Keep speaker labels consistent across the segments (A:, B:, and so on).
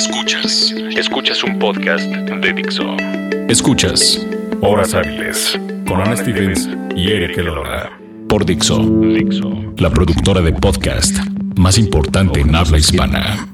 A: Escuchas. Escuchas un podcast de Dixo. Escuchas Horas Hábiles con Ana Stevens y Eric Elola. Por Dixo. Dixo. La productora de podcast más importante en habla hispana.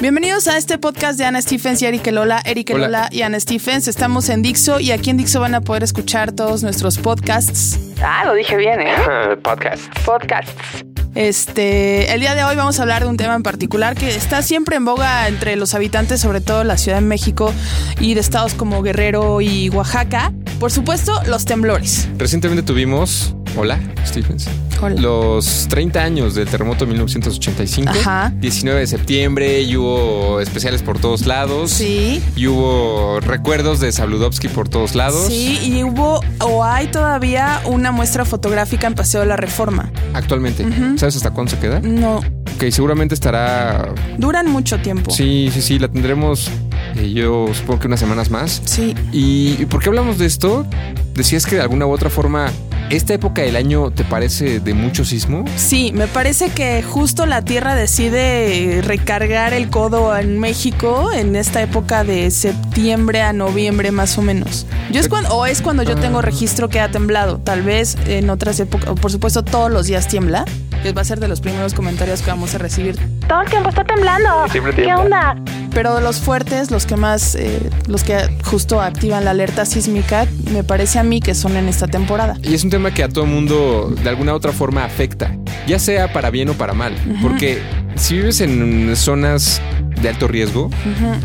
B: Bienvenidos a este podcast de Ana Stephens y Eric Lola, Eric
C: Hola.
B: Lola y Ana Stephens. Estamos en Dixo y aquí en Dixo van a poder escuchar todos nuestros podcasts. Ah, lo dije bien, ¿eh?
C: Podcast.
B: Podcasts. Este, el día de hoy vamos a hablar de un tema en particular que está siempre en boga entre los habitantes, sobre todo la Ciudad de México y de estados como Guerrero y Oaxaca. Por supuesto, los temblores.
C: Recientemente tuvimos, hola, Stephens,
B: Hola.
C: los 30 años del terremoto de 1985,
B: Ajá.
C: 19 de septiembre, y hubo especiales por todos lados.
B: Sí.
C: Y hubo recuerdos de Sabludovsky por todos lados.
B: Sí, y hubo o hay todavía una muestra fotográfica en Paseo de la Reforma.
C: Actualmente. ¿Sabes hasta cuándo se queda?
B: No,
C: Ok, seguramente estará.
B: duran mucho tiempo.
C: Sí, sí, sí, la tendremos. eh, yo supongo que unas semanas más.
B: Sí.
C: ¿Y y por qué hablamos de esto? Decías que de alguna u otra forma, ¿esta época del año te parece de mucho sismo?
B: Sí, me parece que justo la Tierra decide recargar el codo en México en esta época de septiembre a noviembre más o menos. Yo es cuando, o es cuando yo tengo registro que ha temblado. Tal vez en otras épocas, por supuesto todos los días tiembla. Que va a ser de los primeros comentarios que vamos a recibir.
D: Todo el tiempo está temblando.
C: Siempre
D: ¿Qué
C: tiembla.
D: onda?
B: Pero los fuertes, los que más, eh, los que justo activan la alerta sísmica, me parece a mí que son en esta temporada.
C: Y es un tema que a todo mundo de alguna u otra forma afecta, ya sea para bien o para mal. Porque si vives en zonas de alto riesgo,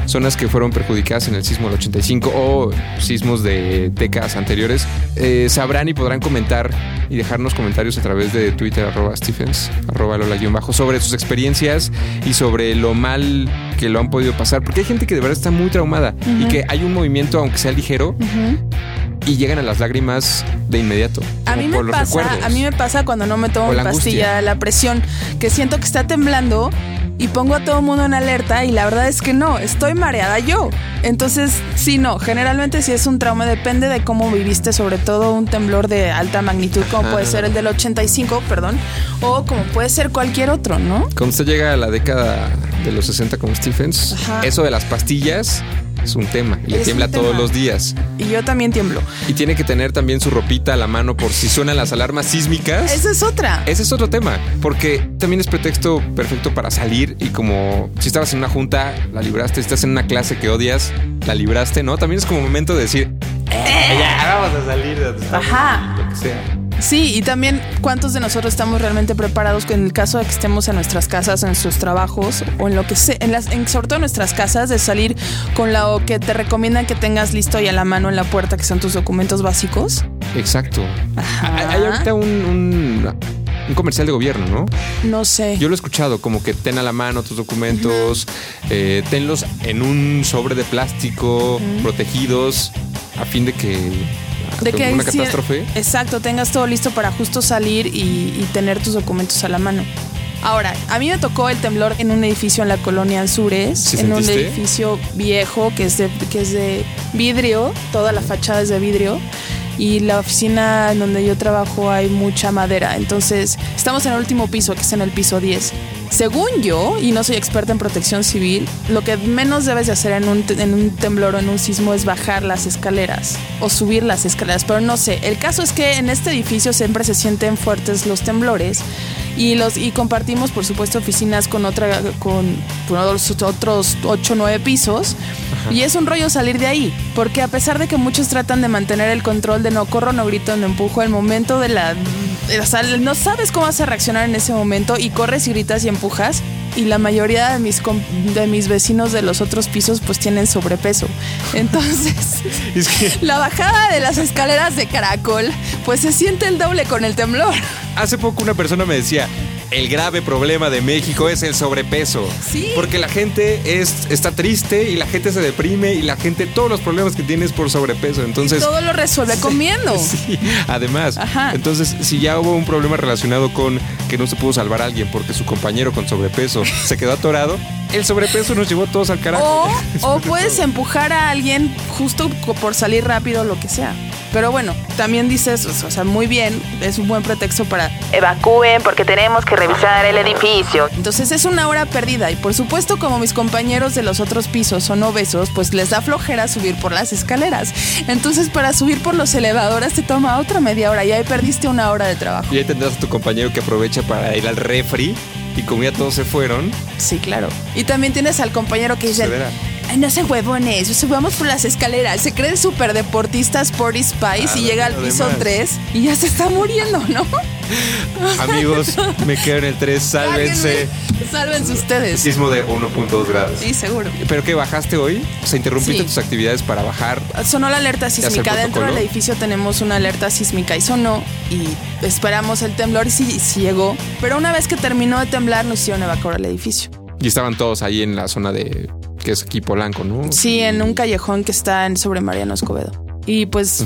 C: zonas que fueron perjudicadas en el sismo del 85 o sismos de décadas anteriores, eh, sabrán y podrán comentar y dejarnos comentarios a través de Twitter, arroba Stephens, arroba Lola-bajo, sobre sus experiencias y sobre lo mal que lo han podido pasar. Porque hay gente que de verdad está muy traumada y que hay un movimiento, aunque sea ligero, y llegan a las lágrimas de inmediato.
B: A mí me pasa, a mí me pasa cuando no me tomo mi pastilla, la presión, que siento que está temblando y pongo a todo el mundo en alerta y la verdad es que no, estoy mareada yo. Entonces, sí, no, generalmente si es un trauma depende de cómo viviste, sobre todo un temblor de alta magnitud como puede ser el del 85, perdón, o como puede ser cualquier otro, ¿no?
C: Cuando usted llega a la década de los 60 como Stephens,
B: Ajá.
C: eso de las pastillas es un tema y le
B: Es
C: tiembla todos los días.
B: Y yo también tiemblo.
C: Y tiene que tener también su ropita a la mano por si suenan las alarmas sísmicas.
B: Esa es otra.
C: Ese es otro tema, porque también es pretexto perfecto para salir y como si estabas en una junta, la libraste, si estás en una clase que odias, la libraste, ¿no? También es como momento de decir, "Eh, ya, vamos a salir de donde estamos",
B: Ajá.
C: lo que sea.
B: Sí, y también cuántos de nosotros estamos realmente preparados en el caso de que estemos en nuestras casas, en nuestros trabajos o en lo que sea, en las, en, sobre todo en nuestras casas, de salir con lo que te recomiendan que tengas listo y a la mano en la puerta, que son tus documentos básicos.
C: Exacto.
B: Ajá.
C: Hay ahorita un, un, un comercial de gobierno, ¿no?
B: No sé.
C: Yo lo he escuchado, como que ten a la mano tus documentos, eh, tenlos en un sobre de plástico, protegidos, a fin de que,
B: de que
C: una catástrofe.
B: Exacto, tengas todo listo para justo salir y, y tener tus documentos a la mano. Ahora, a mí me tocó el temblor en un edificio en la colonia Anzures,
C: ¿Sí
B: en un edificio viejo que es de, que es de vidrio, toda la fachada es de vidrio. Y la oficina en donde yo trabajo hay mucha madera. Entonces, estamos en el último piso, que es en el piso 10. Según yo, y no soy experta en protección civil, lo que menos debes de hacer en un, en un temblor o en un sismo es bajar las escaleras o subir las escaleras. Pero no sé, el caso es que en este edificio siempre se sienten fuertes los temblores y los y compartimos por supuesto oficinas con otra con, con otros 8 o 9 pisos y es un rollo salir de ahí porque a pesar de que muchos tratan de mantener el control de no corro no grito no empujo el momento de la o sea, no sabes cómo vas a reaccionar en ese momento y corres y gritas y empujas y la mayoría de mis de mis vecinos de los otros pisos pues tienen sobrepeso. Entonces
C: Es que
B: la bajada de las escaleras de caracol pues se siente el doble con el temblor.
C: Hace poco una persona me decía, el grave problema de México es el sobrepeso.
B: Sí.
C: Porque la gente es, está triste y la gente se deprime y la gente, todos los problemas que tiene es por sobrepeso. Entonces...
B: todo lo resuelve comiendo.
C: Sí, además.
B: Ajá.
C: Entonces, si ya hubo un problema relacionado con que no se pudo salvar a alguien porque su compañero con sobrepeso se quedó atorado, el sobrepeso nos llevó a todos al carajo.
B: O, o puedes empujar a alguien justo por salir rápido lo que sea. Pero bueno, también dices, o sea, muy bien, es un buen pretexto para evacúen porque tenemos que revisar el edificio. Entonces es una hora perdida y por supuesto como mis compañeros de los otros pisos son obesos, pues les da flojera subir por las escaleras. Entonces para subir por los elevadores te toma otra media hora y ahí perdiste una hora de trabajo.
E: Y ahí tendrás a tu compañero que aprovecha para ir al refri y como ya todos se fueron.
B: Sí, claro. Y también tienes al compañero que dice, Ay, no sean huevones, subamos por las escaleras. Se creen súper deportistas Sporty Spice y llega al piso 3 y ya se está muriendo, ¿no?
E: Amigos, me quedo en el 3, sálvense.
B: Sálvense ustedes.
E: Sismo de 1.2 grados.
B: Sí, seguro.
E: ¿Pero qué bajaste hoy? O sea, interrumpiste tus actividades para bajar.
B: Sonó la alerta sísmica. Dentro del edificio tenemos una alerta sísmica y sonó y esperamos el temblor y sí, sí llegó. Pero una vez que terminó de temblar nos hicieron evacuar el edificio.
E: Y estaban todos ahí en la zona de que es aquí Polanco, ¿no?
B: Sí, en un callejón que está en sobre Mariano Escobedo. Y pues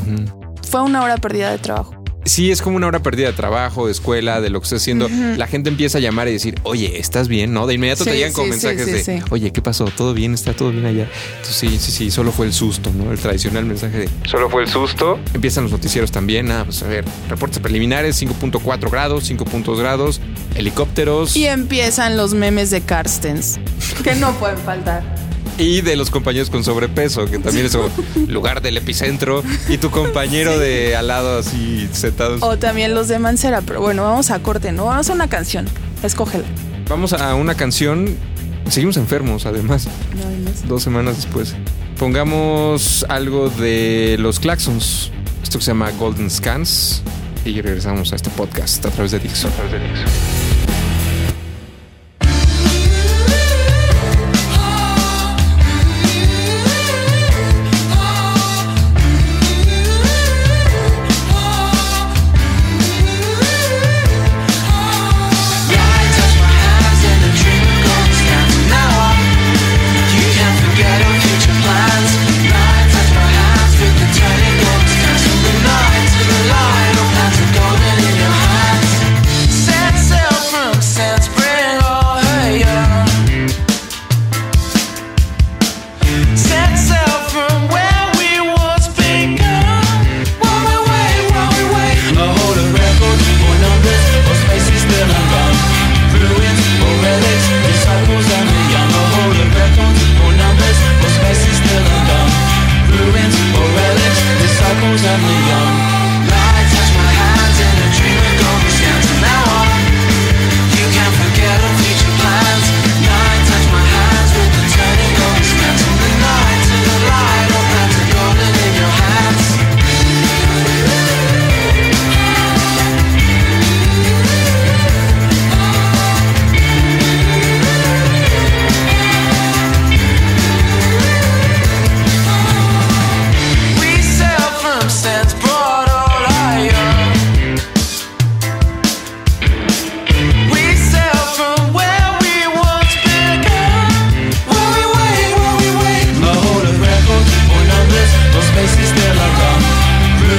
B: fue una hora perdida de trabajo
E: sí es como una hora perdida de trabajo, de escuela, de lo que estés haciendo. La gente empieza a llamar y decir, oye, ¿estás bien? ¿No? De inmediato te llegan con mensajes de, oye, ¿qué pasó? ¿Todo bien? ¿Está todo bien allá? Entonces, sí, sí, sí, solo fue el susto, ¿no? El tradicional mensaje de, solo fue el susto. Empiezan los noticieros también. Ah, pues a ver, reportes preliminares, 5.4 grados, 5.2 grados, helicópteros.
B: Y empiezan los memes de Carstens, que no pueden faltar
E: y de los compañeros con sobrepeso, que también es lugar del epicentro, y tu compañero de al lado así sentado.
B: O también los de Mancera, pero bueno, vamos a corte, ¿no? Vamos a una canción, escógela.
E: Vamos a una canción, seguimos enfermos además, dos semanas después. Pongamos algo de los Claxons, esto que se llama Golden Scans, y regresamos a este podcast a través de Dixon. A través de Dixon.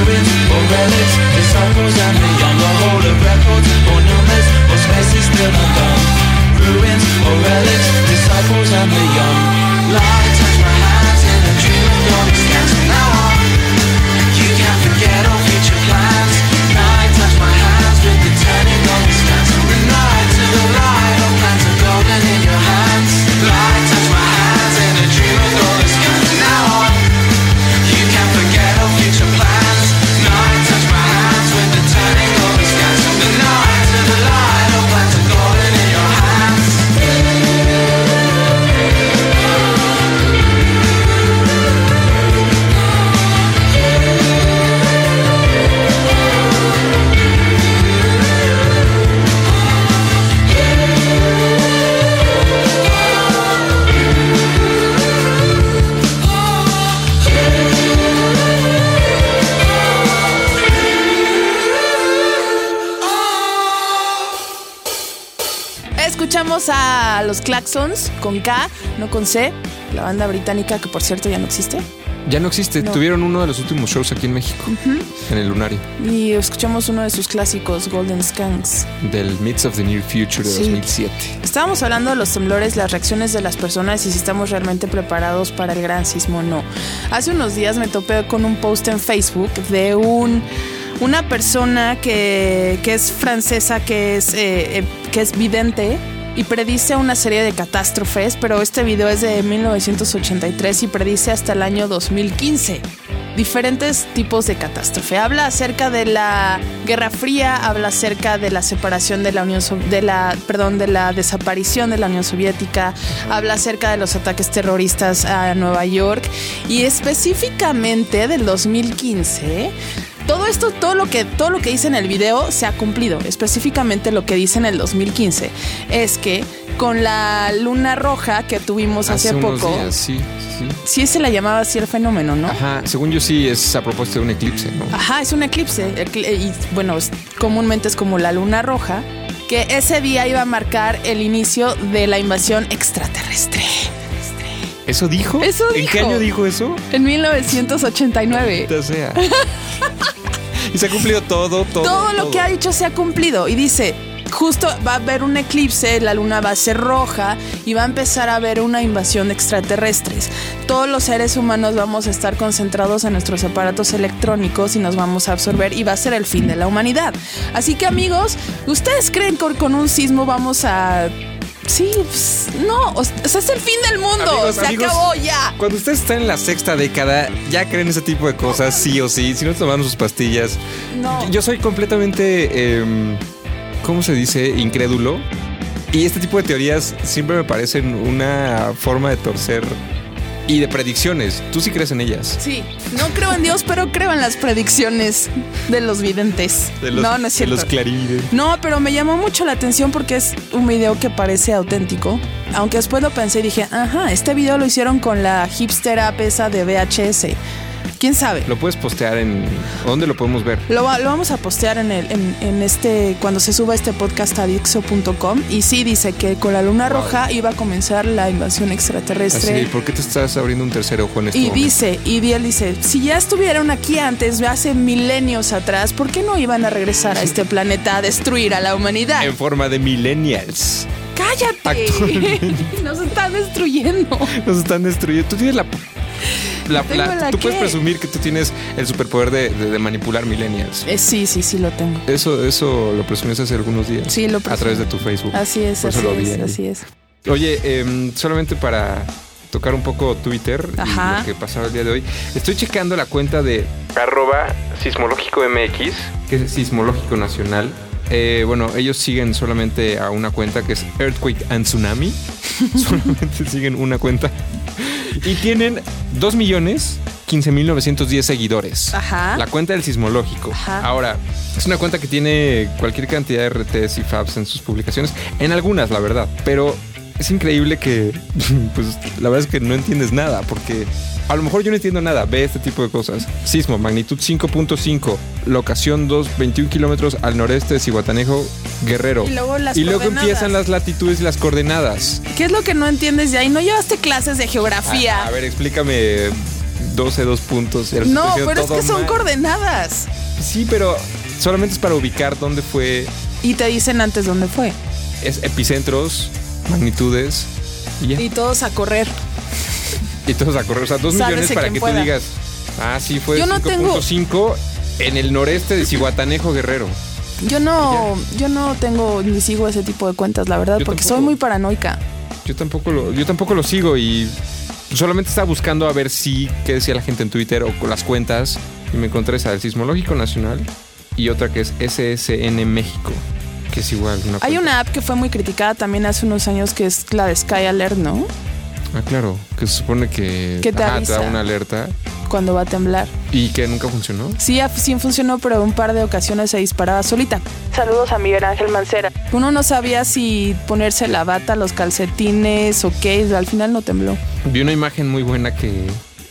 E: ruins or relics Disciples and the young are of records or numbers or spaces still undone Ruins or relics, disciples and the young
B: a los Claxons con K, no con C, la banda británica que por cierto ya no existe.
C: Ya no existe.
B: No.
C: Tuvieron uno de los últimos shows aquí en México, en el Lunario,
B: Y escuchamos uno de sus clásicos, Golden Skanks.
C: del Myths of the Near Future de
B: Sí.
C: 2007.
B: Estábamos hablando de los temblores, las reacciones de las personas y si estamos realmente preparados para el gran sismo o no. Hace unos días me topé con un post en Facebook de un una persona que, que es francesa, que es, eh, eh, que es vidente y predice una serie de catástrofes, pero este video es de 1983 y predice hasta el año 2015 diferentes tipos de catástrofe. Habla acerca de la Guerra Fría, habla acerca de la separación de la Unión So- de la perdón, de la desaparición de la Unión Soviética, habla acerca de los ataques terroristas a Nueva York y específicamente del 2015 todo esto, todo lo que todo lo que dice en el video se ha cumplido. Específicamente lo que dice en el 2015 es que con la luna roja que tuvimos hace, poco,
C: días, sí, sí.
B: sí se la llamaba así el fenómeno, ¿no?
C: Ajá, según yo sí es a propósito de un eclipse, ¿no?
B: Ajá, es un eclipse. Ecl- Y bueno, comúnmente es como la luna roja, que ese día iba a marcar el inicio de la invasión extraterrestre.
C: ¿Eso dijo?
B: Eso
C: ¿En qué año dijo eso?
B: En 1989.
C: Ya sea. y se ha cumplido todo, todo.
B: Todo lo que ha dicho se ha cumplido. Y dice, justo va a haber un eclipse, la luna va a ser roja y va a empezar a haber una invasión de extraterrestres. Todos los seres humanos vamos a estar concentrados en nuestros aparatos electrónicos y nos vamos a absorber y va a ser el fin de la humanidad. Así que amigos, ¿ustedes creen que con un sismo vamos a... Sí, pues, no, o sea, es el fin del mundo,
C: Amigos,
B: se
C: amigos,
B: acabó ya.
C: Cuando ustedes están en la sexta década, ya creen ese tipo de cosas, sí o sí. Si no toman sus pastillas.
B: No.
C: Yo soy completamente, em, ¿cómo se dice? Incrédulo. Y este tipo de teorías siempre me parecen una forma de torcer y de predicciones. ¿Tú sí crees en ellas?
B: Sí, no creo en Dios, pero creo en las predicciones de los videntes.
C: De los,
B: no, no es
C: de
B: cierto.
C: los clarividentes.
B: No, pero me llamó mucho la atención porque es un video que parece auténtico. Aunque después lo pensé y dije, ajá, este video lo hicieron con la hipster app esa de VHS. ¿Quién sabe?
C: Lo puedes postear en... ¿Dónde lo podemos ver?
B: Lo, va- lo vamos a postear en, el, en, en este, cuando se suba este podcast a Dixo.com. Y sí dice que con la luna
C: Wow.
B: roja iba a comenzar la invasión
C: Así,
B: extraterrestre.
C: ¿por qué te estás abriendo un tercer ojo en este
B: Y
C: momento?
B: dice, y dice, si ya estuvieron aquí antes, hace milenios atrás, ¿por qué no iban a regresar a este planeta a destruir a la humanidad?
C: En forma de millennials.
B: ¡Cállate!
C: Actualmente.
B: Nos están destruyendo.
C: Nos están destruyendo. Tú tienes la. La-
B: ¿Tengo
C: la-
B: la
C: tú puedes presumir que tú tienes el superpoder de, de- de manipular millennials.
B: Eh, sí, sí, sí lo tengo.
C: Eso, eso lo presumiste hace algunos días.
B: Sí, lo
C: A
B: presumo.
C: través de tu Facebook.
B: Así es,
C: Por
B: así
C: eso lo vi
B: es,
C: ahí.
B: así es.
C: Oye, em, solamente para tocar un poco Twitter
B: Ajá.
C: y lo que pasaba el día de hoy. Estoy checando la cuenta de arroba sismológico MX, que es sismológico nacional. Eh, bueno, ellos siguen solamente a una cuenta que es Earthquake and Tsunami. solamente siguen una cuenta. Y tienen 2 millones 15.910 seguidores.
B: Ajá.
C: La cuenta del sismológico.
B: Ajá.
C: Ahora, es una cuenta que tiene cualquier cantidad de RTs y FABs en sus publicaciones. En algunas, la verdad. Pero es increíble que, pues, la verdad es que no entiendes nada. Porque a lo mejor yo no entiendo nada. Ve este tipo de cosas. Sismo, magnitud 5.5. Locación 2, 21 kilómetros al noreste de Cihuatanejo, Guerrero.
B: Y luego las
C: Y luego
B: coordenadas.
C: empiezan las latitudes y las coordenadas.
B: ¿Qué es lo que no entiendes de ahí? ¿No llevaste clases de geografía?
C: A, a ver, explícame 12, dos puntos.
B: No, pero es que son
C: mal.
B: coordenadas.
C: Sí, pero solamente es para ubicar dónde fue
B: Y te dicen antes dónde fue.
C: es epicentros, magnitudes y ya.
B: Y todos a correr.
C: Y todos a correr. O sea, dos
B: Sálvese
C: millones para
B: quien
C: que
B: pueda.
C: tú digas, ah, sí, fue
B: Yo no
C: 5.5 en el noreste de Cihuatanejo, Guerrero.
B: Yo no, yo no tengo ni sigo ese tipo de cuentas, la verdad,
C: Yo
B: porque
C: tampoco.
B: soy muy paranoica.
C: Yo tampoco lo, yo tampoco lo sigo y solamente estaba buscando a ver si qué decía la gente en Twitter o con las cuentas y me encontré esa del Sismológico Nacional y otra que es SSN México, que es igual. Una
B: Hay
C: cuenta.
B: una app que fue muy criticada también hace unos años que es la de Sky Alert, ¿no?
C: Ah, claro, que se supone que
B: te
C: ajá,
B: avisa.
C: da una alerta
B: Cuando va a temblar.
C: y que nunca funcionó.
B: Sí, sí funcionó, pero un par de ocasiones se disparaba solita. Saludos a Miguel Ángel Mancera. Uno no sabía si ponerse la bata, los calcetines o qué, al final no tembló.
C: Vi una imagen muy buena que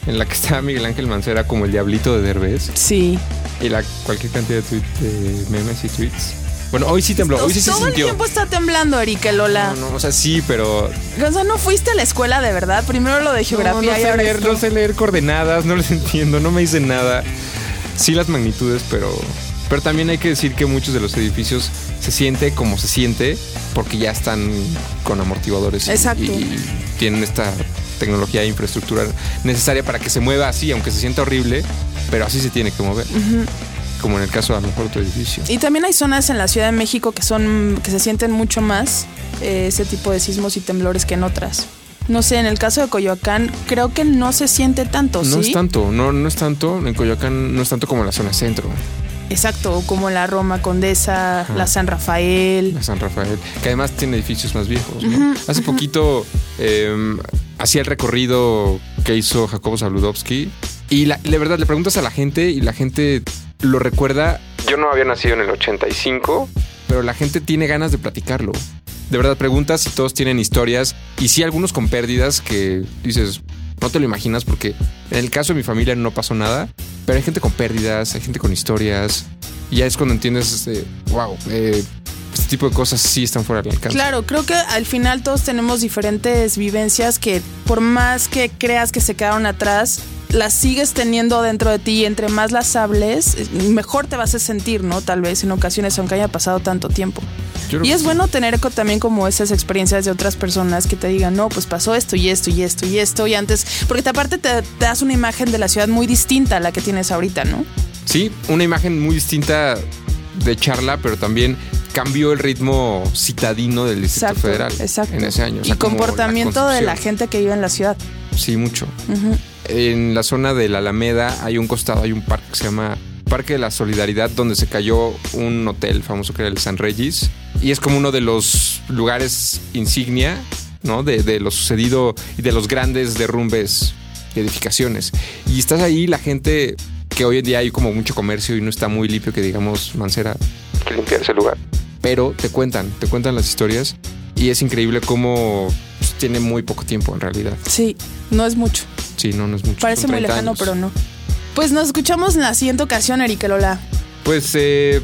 C: en la que estaba Miguel Ángel Mancera como el diablito de Derbez
B: Sí.
C: y la cualquier cantidad de, tweet- de memes y tweets Bueno, hoy sí tembló, hoy sí se
B: Todo el
C: sintió.
B: tiempo está temblando, Erika Lola.
C: No, no, o sea, sí, pero
B: O sea, no fuiste a la escuela de verdad. Primero lo de geografía
C: no, no
B: y
C: sé
B: ahora
C: leer, no sé leer coordenadas, no les entiendo, no me dicen nada. Sí las magnitudes, pero pero también hay que decir que muchos de los edificios se siente como se siente porque ya están con amortiguadores y-
B: Exacto.
C: y, tienen esta tecnología e infraestructura necesaria para que se mueva así, aunque se sienta horrible, pero así se tiene que mover. Como en el caso a lo mejor de tu edificio.
B: Y también hay zonas en la Ciudad de México que son que se sienten mucho más eh, ese tipo de sismos y temblores que en otras. No sé, en el caso de Coyoacán creo que no se siente tanto,
C: No es tanto, no, no es tanto, en Coyoacán no es tanto como en la zona centro.
B: Exacto, como la Roma Condesa,
C: Ajá.
B: la San Rafael.
C: La San Rafael, que además tiene edificios más viejos. ¿no? Hace poquito eh, hacía el recorrido que hizo Jacobo Saludowski y la, de verdad le preguntas a la gente y la gente lo recuerda. Yo no había nacido en el 85, pero la gente tiene ganas de platicarlo. De verdad preguntas si todos tienen historias y sí algunos con pérdidas que dices, no te lo imaginas porque en el caso de mi familia no pasó nada, pero hay gente con pérdidas, hay gente con historias y ya es cuando entiendes, eh, wow, eh, este tipo de cosas sí están fuera del alcance.
B: Claro, creo que al final todos tenemos diferentes vivencias que por más que creas que se quedaron atrás, las sigues teniendo dentro de ti y entre más las hables, mejor te vas a sentir, ¿no? Tal vez en ocasiones, aunque haya pasado tanto tiempo. Y es bueno tener también como esas experiencias de otras personas que te digan, no, pues pasó esto y esto y esto y esto y antes, porque te, aparte te, te das una imagen de la ciudad muy distinta a la que tienes ahorita, ¿no?
C: Sí, una imagen muy distinta de charla, pero también cambió el ritmo citadino del Distrito
B: Exacto,
C: Federal
B: exacto.
C: en ese año. O
B: y
C: sea,
B: comportamiento de la gente que vive en la ciudad.
C: Sí, mucho. En la zona de la Alameda hay un costado, hay un parque que se llama Parque de la Solidaridad, donde se cayó un hotel famoso que era el San Regis. Y es como uno de los lugares insignia, ¿no? De, de lo sucedido y de los grandes derrumbes y edificaciones. Y estás ahí, la gente que hoy en día hay como mucho comercio y no está muy limpio, que digamos, Mancera, que limpiar ese lugar. Pero te cuentan, te cuentan las historias y es increíble cómo tiene muy poco tiempo en realidad.
B: Sí, no es mucho.
C: Sí, no, no es mucho.
B: Parece muy
C: 30
B: lejano,
C: años.
B: pero no. Pues nos escuchamos en la siguiente ocasión, Erika Lola.
C: Pues eh,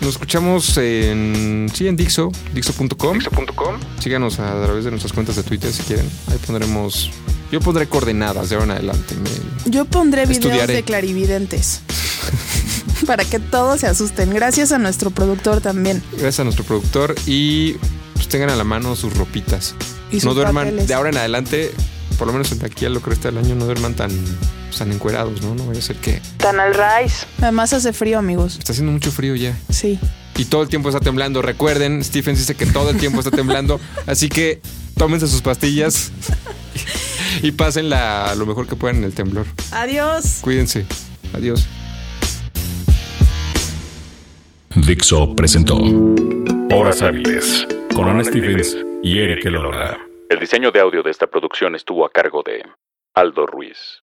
C: nos escuchamos en, sí, en Dixo, dixo.com. Dixo.com. Síganos a través de nuestras cuentas de Twitter si quieren. Ahí pondremos, yo pondré coordenadas de ahora en adelante. Me-
B: Yo pondré videos
C: Estudiaré.
B: de clarividentes. para que todos se asusten. Gracias a nuestro productor también.
C: gracias a nuestro productor y pues tengan a la mano sus ropitas. No duerman
B: papeles.
C: de ahora en adelante, por lo menos de aquí a lo que resta del año, no duerman tan, tan encuerados, ¿no? No vaya a ser que
B: Tan al rise. Además hace frío, amigos.
C: está haciendo mucho frío ya.
B: Sí.
C: y todo el tiempo está temblando. Recuerden, Stephen dice que todo el tiempo está temblando, así que tómense sus pastillas y pásenla lo mejor que puedan en el temblor.
B: Adiós.
C: Cuídense. Adiós.
A: Dixo presentó Horas Hábiles con Ana Stevens y Eric Elola.
D: El diseño de audio de esta producción estuvo a cargo de Aldo Ruiz.